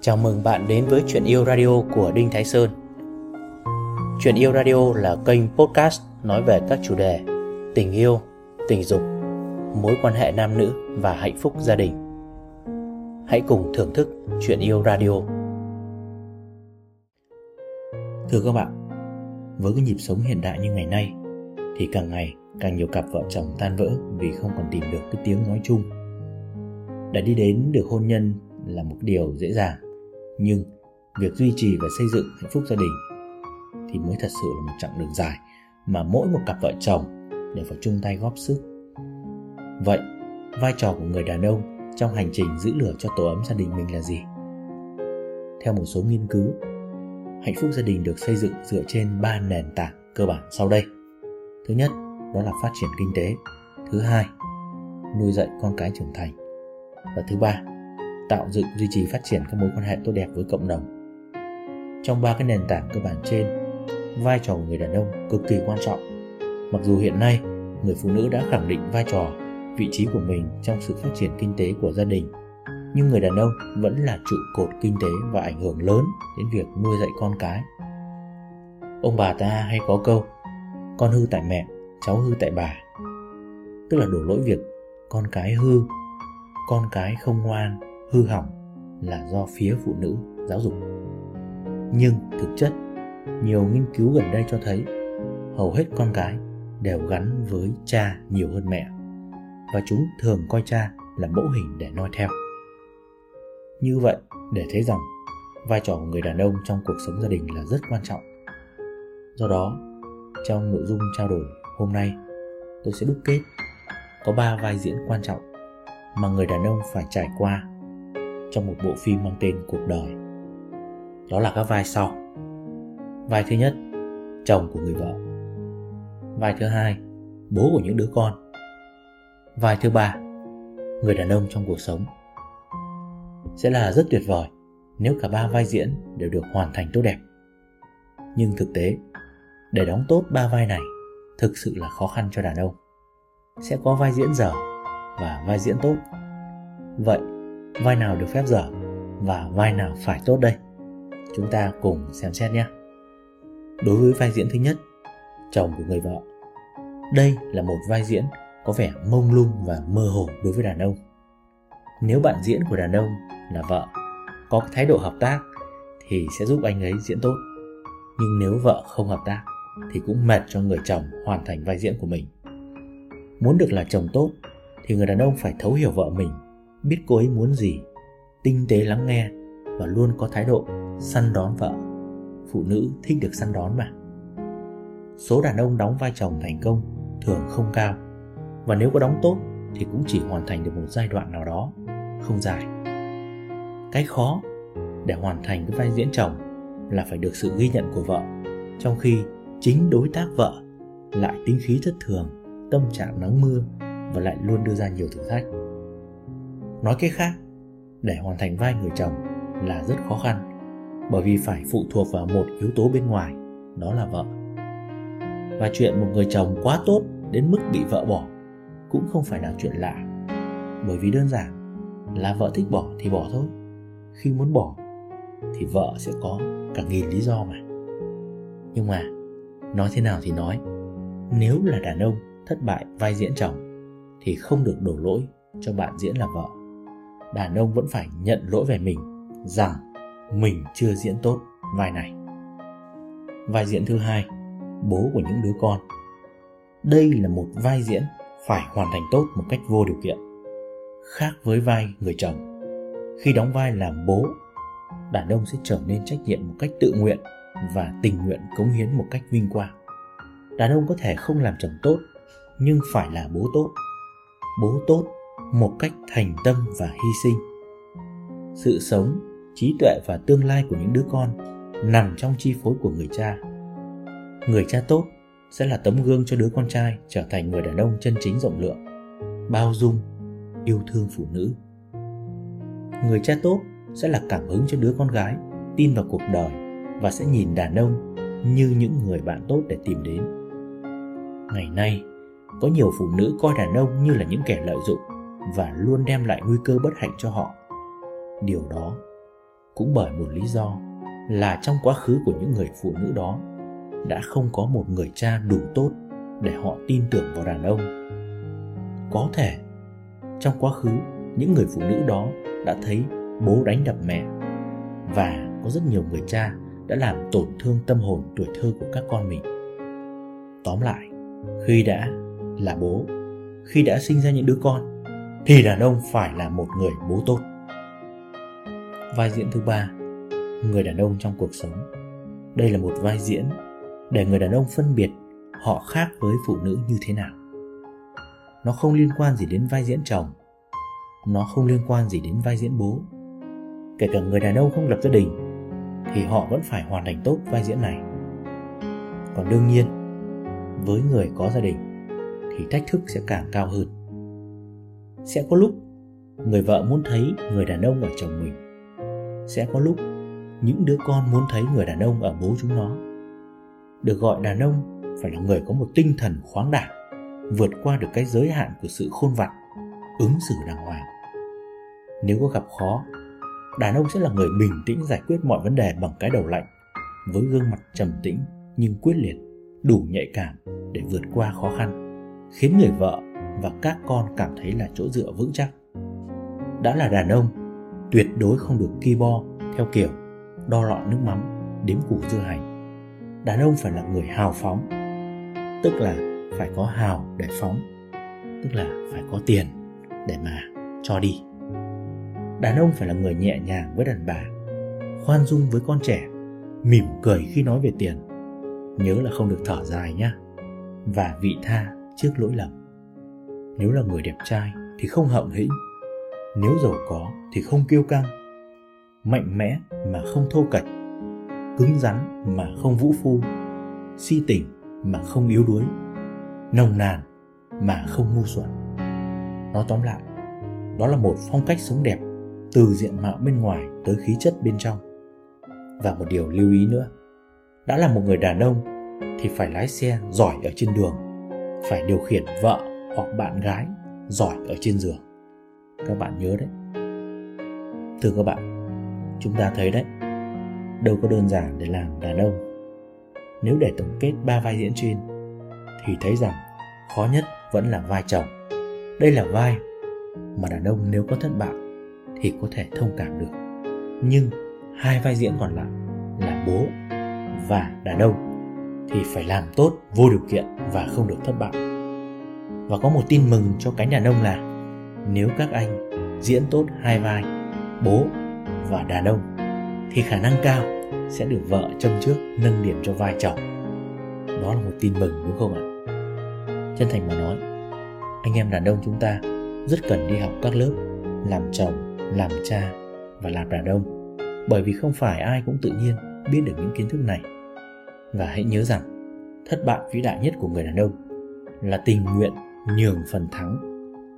Chào mừng bạn đến với Chuyện Yêu Radio của Đinh Thái Sơn. Chuyện Yêu Radio là kênh podcast nói về các chủ đề tình yêu, tình dục, mối quan hệ nam nữ và hạnh phúc gia đình. Hãy cùng thưởng thức Chuyện Yêu Radio. Thưa các bạn, với cái nhịp sống hiện đại như ngày nay thì càng ngày càng nhiều cặp vợ chồng tan vỡ vì không còn tìm được cái tiếng nói chung đã đi đến được hôn nhân là một điều dễ dàng. Nhưng việc duy trì và xây dựng hạnh phúc gia đình thì mới thật sự là một chặng đường dài mà mỗi một cặp vợ chồng đều phải chung tay góp sức. Vậy, vai trò của người đàn ông trong hành trình giữ lửa cho tổ ấm gia đình mình là gì? Theo một số nghiên cứu, hạnh phúc gia đình được xây dựng dựa trên ba nền tảng cơ bản sau đây. Thứ nhất, đó là phát triển kinh tế. Thứ hai, nuôi dạy con cái trưởng thành và thứ ba, tạo dựng duy trì phát triển các mối quan hệ tốt đẹp với cộng đồng. Trong ba cái nền tảng cơ bản trên, vai trò của người đàn ông cực kỳ quan trọng. Mặc dù hiện nay, người phụ nữ đã khẳng định vai trò, vị trí của mình trong sự phát triển kinh tế của gia đình. Nhưng người đàn ông vẫn là trụ cột kinh tế và ảnh hưởng lớn đến việc nuôi dạy con cái. Ông bà ta hay có câu, con hư tại mẹ, cháu hư tại bà. Tức là đổ lỗi việc con cái hư con cái không ngoan, hư hỏng là do phía phụ nữ giáo dục. Nhưng thực chất, nhiều nghiên cứu gần đây cho thấy, hầu hết con cái đều gắn với cha nhiều hơn mẹ, và chúng thường coi cha là mẫu hình để noi theo. Như vậy, để thấy rằng, vai trò của người đàn ông trong cuộc sống gia đình là rất quan trọng. Do đó, trong nội dung trao đổi hôm nay, tôi sẽ đúc kết có 3 vai diễn quan trọng mà người đàn ông phải trải qua trong một bộ phim mang tên cuộc đời. Đó là các vai sau. Vai thứ nhất, chồng của người vợ. Vai thứ hai, bố của những đứa con. Vai thứ ba, người đàn ông trong cuộc sống. Sẽ là rất tuyệt vời nếu cả ba vai diễn đều được hoàn thành tốt đẹp. Nhưng thực tế, để đóng tốt ba vai này thực sự là khó khăn cho đàn ông. Sẽ có vai diễn dở và vai diễn tốt. Vậy, vai nào được phép dở và vai nào phải tốt đây? Chúng ta cùng xem xét nhé. Đối với vai diễn thứ nhất, chồng của người vợ. Đây là một vai diễn có vẻ mông lung và mơ hồ đối với đàn ông. Nếu bạn diễn của đàn ông là vợ, có thái độ hợp tác thì sẽ giúp anh ấy diễn tốt. Nhưng nếu vợ không hợp tác thì cũng mệt cho người chồng hoàn thành vai diễn của mình. Muốn được là chồng tốt thì người đàn ông phải thấu hiểu vợ mình, biết cô ấy muốn gì, tinh tế lắng nghe và luôn có thái độ săn đón vợ. Phụ nữ thích được săn đón mà. Số đàn ông đóng vai chồng thành công thường không cao, và nếu có đóng tốt thì cũng chỉ hoàn thành được một giai đoạn nào đó, không dài. Cái khó để hoàn thành cái vai diễn chồng là phải được sự ghi nhận của vợ, trong khi chính đối tác vợ lại tính khí thất thường, tâm trạng nắng mưa và lại luôn đưa ra nhiều thử thách. Nói cách khác, để hoàn thành vai người chồng là rất khó khăn, bởi vì phải phụ thuộc vào một yếu tố bên ngoài, đó là vợ. Và chuyện một người chồng quá tốt đến mức bị vợ bỏ cũng không phải là chuyện lạ, bởi vì đơn giản là vợ thích bỏ thì bỏ thôi. Khi muốn bỏ thì vợ sẽ có cả nghìn lý do mà. Nhưng mà, nói thế nào thì nói, nếu là đàn ông thất bại vai diễn chồng thì không được đổ lỗi cho bạn diễn là vợ. Đàn ông vẫn phải nhận lỗi về mình rằng mình chưa diễn tốt vai này. Vai diễn thứ hai, bố của những đứa con. Đây là một vai diễn phải hoàn thành tốt một cách vô điều kiện, khác với vai người chồng. Khi đóng vai làm bố, đàn ông sẽ trở nên trách nhiệm một cách tự nguyện và tình nguyện cống hiến một cách vinh quang. Đàn ông có thể không làm chồng tốt, nhưng phải là bố tốt bố tốt một cách thành tâm và hy sinh. Sự sống, trí tuệ và tương lai của những đứa con nằm trong chi phối của người cha. Người cha tốt sẽ là tấm gương cho đứa con trai trở thành người đàn ông chân chính rộng lượng, bao dung, yêu thương phụ nữ. Người cha tốt sẽ là cảm hứng cho đứa con gái, tin vào cuộc đời và sẽ nhìn đàn ông như những người bạn tốt để tìm đến. Ngày nay có nhiều phụ nữ coi đàn ông như là những kẻ lợi dụng và luôn đem lại nguy cơ bất hạnh cho họ. Điều đó cũng bởi một lý do là trong quá khứ của những người phụ nữ đó đã không có một người cha đủ tốt để họ tin tưởng vào đàn ông. Có thể, trong quá khứ, những người phụ nữ đó đã thấy bố đánh đập mẹ và có rất nhiều người cha đã làm tổn thương tâm hồn tuổi thơ của các con mình. Tóm lại, khi đã là bố. Khi đã sinh ra những đứa con, thì đàn ông phải là một người bố tốt. Vai diễn thứ ba, người đàn ông trong cuộc sống. Đây là một vai diễn để người đàn ông phân biệt họ khác với phụ nữ như thế nào. Nó không liên quan gì đến vai diễn chồng. Nó không liên quan gì đến vai diễn bố. Kể cả người đàn ông không lập gia đình, thì họ vẫn phải hoàn thành tốt vai diễn này. Còn đương nhiên, với người có gia đình thì thách thức sẽ càng cao hơn. Sẽ có lúc người vợ muốn thấy người đàn ông ở chồng mình. Sẽ có lúc những đứa con muốn thấy người đàn ông ở bố chúng nó. Được gọi đàn ông phải là người có một tinh thần khoáng đạt, vượt qua được cái giới hạn của sự khôn vặt, ứng xử đàng hoàng. Nếu có gặp khó, đàn ông sẽ là người bình tĩnh giải quyết mọi vấn đề bằng cái đầu lạnh, với gương mặt trầm tĩnh nhưng quyết liệt, đủ nhạy cảm để vượt qua khó khăn khiến người vợ và các con cảm thấy là chỗ dựa vững chắc. Đã là đàn ông, tuyệt đối không được ki bo theo kiểu đo lọ nước mắm, đếm củ dưa hành. Đàn ông phải là người hào phóng, tức là phải có hào để phóng, tức là phải có tiền để mà cho đi. Đàn ông phải là người nhẹ nhàng với đàn bà, khoan dung với con trẻ, mỉm cười khi nói về tiền. Nhớ là không được thở dài nhá. Và vị tha trước lỗi lầm. Nếu là người đẹp trai thì không hậm hĩnh, nếu giàu có thì không kiêu căng, mạnh mẽ mà không thô kệch, cứng rắn mà không vũ phu, si tình mà không yếu đuối, nồng nàn mà không ngu xuẩn. Nói tóm lại, đó là một phong cách sống đẹp từ diện mạo bên ngoài tới khí chất bên trong. Và một điều lưu ý nữa, đã là một người đàn ông thì phải lái xe giỏi ở trên đường phải điều khiển vợ hoặc bạn gái giỏi ở trên giường. Các bạn nhớ đấy. Thưa các bạn, chúng ta thấy đấy, đâu có đơn giản để làm đàn ông. Nếu để tổng kết ba vai diễn trên, thì thấy rằng khó nhất vẫn là vai chồng. Đây là vai mà đàn ông nếu có thất bại thì có thể thông cảm được. Nhưng hai vai diễn còn lại là bố và đàn ông thì phải làm tốt vô điều kiện và không được thất bại. Và có một tin mừng cho cánh đàn ông là, nếu các anh diễn tốt hai vai, bố và đàn ông, thì khả năng cao sẽ được vợ châm trước nâng điểm cho vai chồng. Đó là một tin mừng, đúng không ạ? Chân thành mà nói, anh em đàn ông chúng ta rất cần đi học các lớp, làm chồng, làm cha và làm đàn ông. Bởi vì không phải ai cũng tự nhiên biết được những kiến thức này và hãy nhớ rằng, thất bại vĩ đại nhất của người đàn ông là tình nguyện nhường phần thắng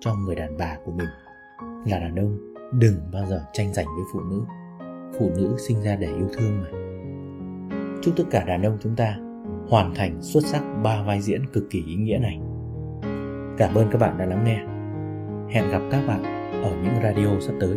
cho người đàn bà của mình. Là đàn ông đừng bao giờ tranh giành với phụ nữ. Phụ nữ sinh ra để yêu thương mà. Chúc tất cả đàn ông chúng ta hoàn thành xuất sắc ba vai diễn cực kỳ ý nghĩa này. Cảm ơn các bạn đã lắng nghe. Hẹn gặp các bạn ở những radio sắp tới.